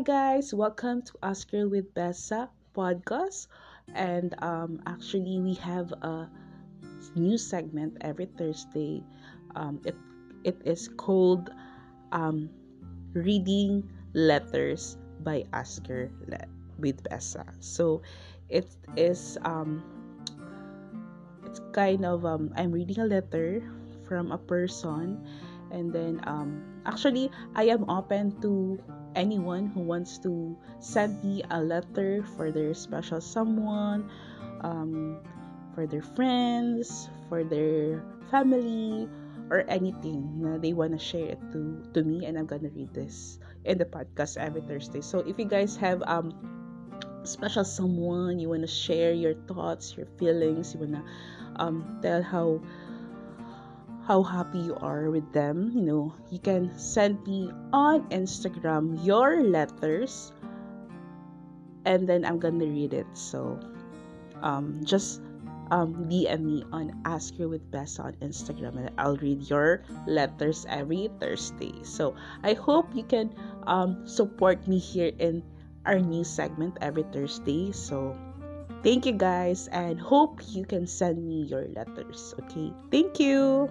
Hi guys, welcome to Oscar with Bessa podcast. And um, actually, we have a new segment every Thursday. Um, it it is called um, reading letters by Oscar with Bessa. So it is um, it's kind of um, I'm reading a letter from a person and then um, actually i am open to anyone who wants to send me a letter for their special someone um, for their friends for their family or anything na they want to share it to to me and i'm gonna read this in the podcast every thursday. So if you guys have um special someone you want to share your thoughts your feelings you want to um, tell how how happy you are with them. You know, you can send me on Instagram your letters and then I'm gonna read it. So um, just um, DM me on Ask Her with Bess on Instagram and I'll read your letters every Thursday. So I hope you can um, support me here in our new segment every Thursday. So thank you guys and hope you can send me your letters. Okay, thank you.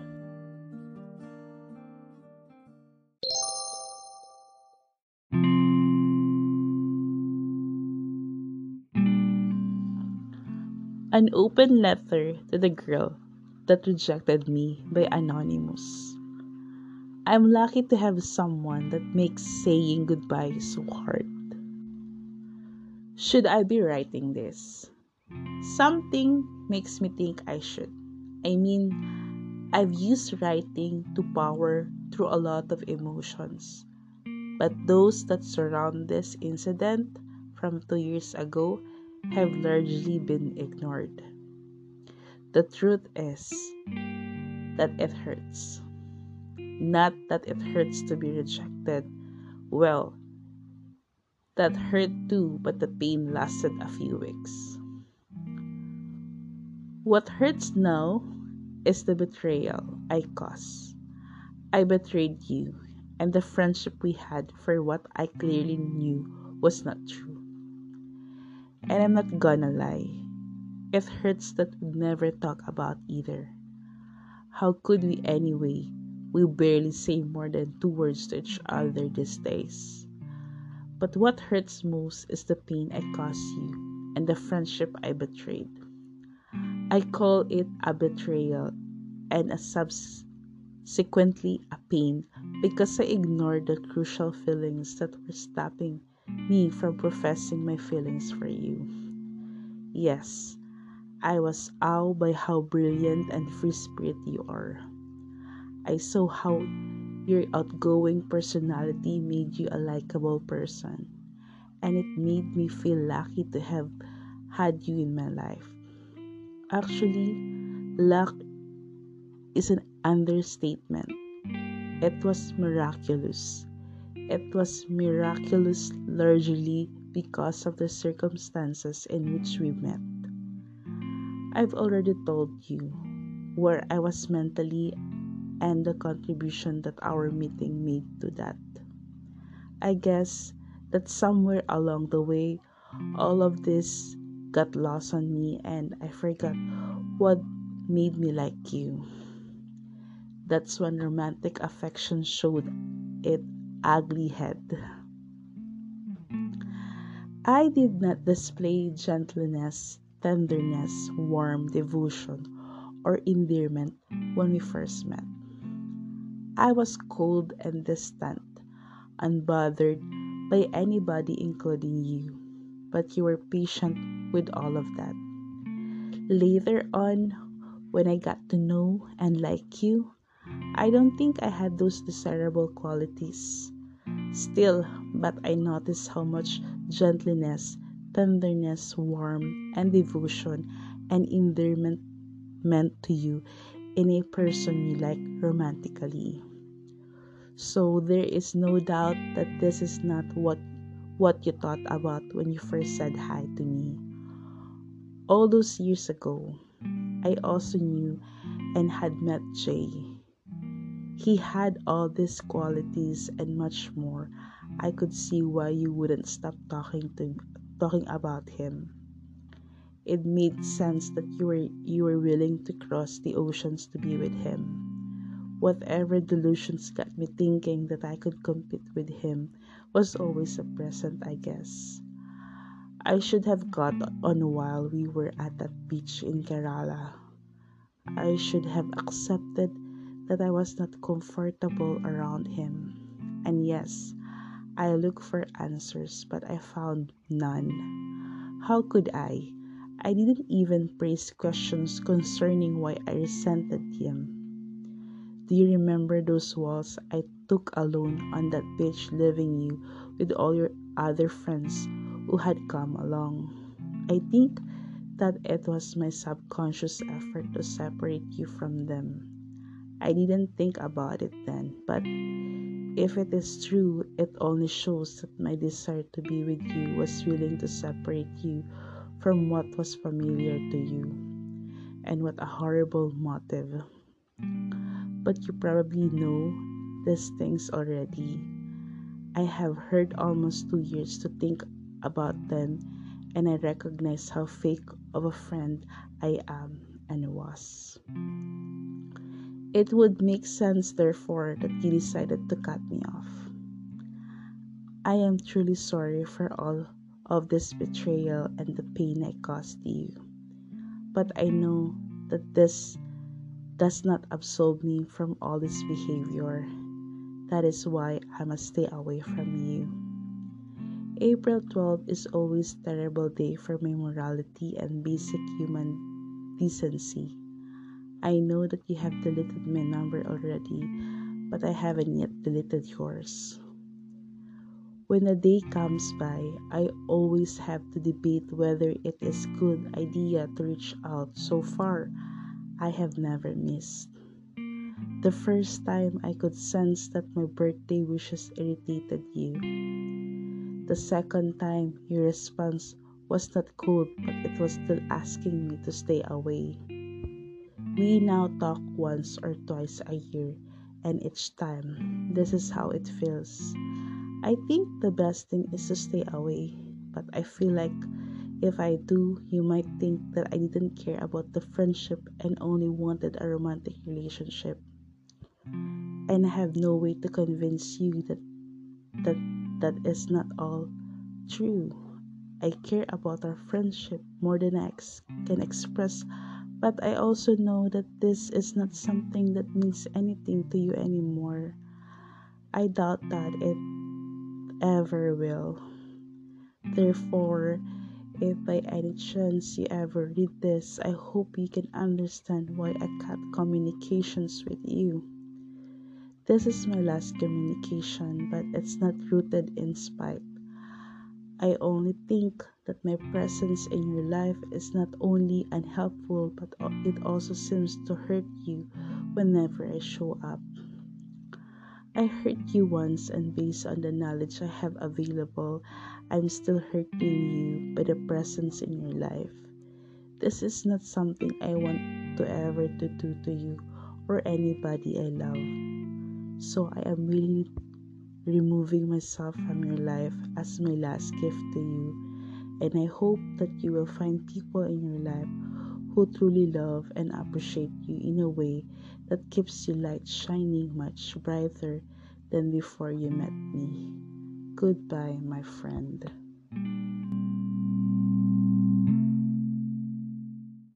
An open letter to the girl that rejected me by Anonymous. I'm lucky to have someone that makes saying goodbye so hard. Should I be writing this? Something makes me think I should. I mean, I've used writing to power through a lot of emotions. But those that surround this incident from two years ago have largely been ignored. The truth is that it hurts. Not that it hurts to be rejected. Well, that hurt too, but the pain lasted a few weeks. What hurts now is the betrayal I caused. I betrayed you and the friendship we had for what I clearly knew was not true. And I'm not gonna lie, it hurts that we never talk about either. How could we anyway? We barely say more than two words to each other these days. But what hurts most is the pain I caused you and the friendship I betrayed. I call it a betrayal and a subsequently a pain because I ignored the crucial feelings that were stopping me from professing my feelings for you. Yes, I was awed by how brilliant and free spirit you are. I saw how your outgoing personality made you a likable person, and it made me feel lucky to have had you in my life. Actually, luck is an understatement. It was miraculous it was miraculous largely because of the circumstances in which we met. I've already told you where I was mentally and the contribution that our meeting made to that. I guess that somewhere along the way, all of this got lost on me and I forgot what made me like you. That's when romantic affection showed it ugly head. I did not display gentleness, tenderness, warm devotion, or endearment when we first met. I was cold and distant, unbothered by anybody, including you, but you were patient with all of that. Later on, when I got to know and like you, I don't think I had those desirable qualities. Still, but I noticed how much gentleness, tenderness, warmth, and devotion and endearment meant to you in a person you like romantically. So there is no doubt that this is not what what you thought about when you first said hi to me. All those years ago, I also knew and had met Jay. He had all these qualities and much more. I could see why you wouldn't stop talking to talking about him. It made sense that you were you were willing to cross the oceans to be with him. Whatever delusions got me thinking that I could compete with him was always a present, I guess. I should have got on while we were at that beach in Kerala. I should have accepted that I was not comfortable around him. And yes, I looked for answers, but I found none. How could I? I didn't even praise questions concerning why I resented him. Do you remember those walls I took alone on that beach, leaving you with all your other friends who had come along? I think that it was my subconscious effort to separate you from them. I didn't think about it then, but if it is true, it only shows that my desire to be with you was willing to separate you from what was familiar to you. And what a horrible motive but you probably know these things already. I have heard almost two years to think about them, and I recognize how fake of a friend I am and was. It would make sense, therefore, that you decided to cut me off. I am truly sorry for all of this betrayal and the pain I caused you. But I know that this does not absolve me from all this behavior. That is why I must stay away from you. April 12 is always a terrible day for my morality and basic human decency. I know that you have deleted my number already, but I haven't yet deleted yours. When a day comes by, I always have to debate whether it is good idea to reach out. So far, I have never missed. The first time I could sense that my birthday wishes irritated you. The second time your response was not cold, but it was still asking me to stay away. We now talk once or twice a year, and each time, this is how it feels. I think the best thing is to stay away, but I feel like if I do, you might think that I didn't care about the friendship and only wanted a romantic relationship. And I have no way to convince you that that that is not all true. I care about our friendship more than I ex- can express, but I also know that this is not something that means anything to you anymore. I doubt that it ever will. Therefore, if by any chance you ever read this, I hope you can understand why I cut communications with you. This is my last communication, but it's not rooted in spite. I only think that my presence in your life is not only unhelpful, but it also seems to hurt you whenever I show up. I hurt you once, and based on the knowledge I have available, I'm still hurting you by the presence in your life. This is not something I want to ever to do to you or anybody I love. So I am really removing myself from your life as my last gift to you. And I hope that you will find people in your life who truly love and appreciate you in a way that keeps your light shining much brighter than before you met me. Goodbye, my friend.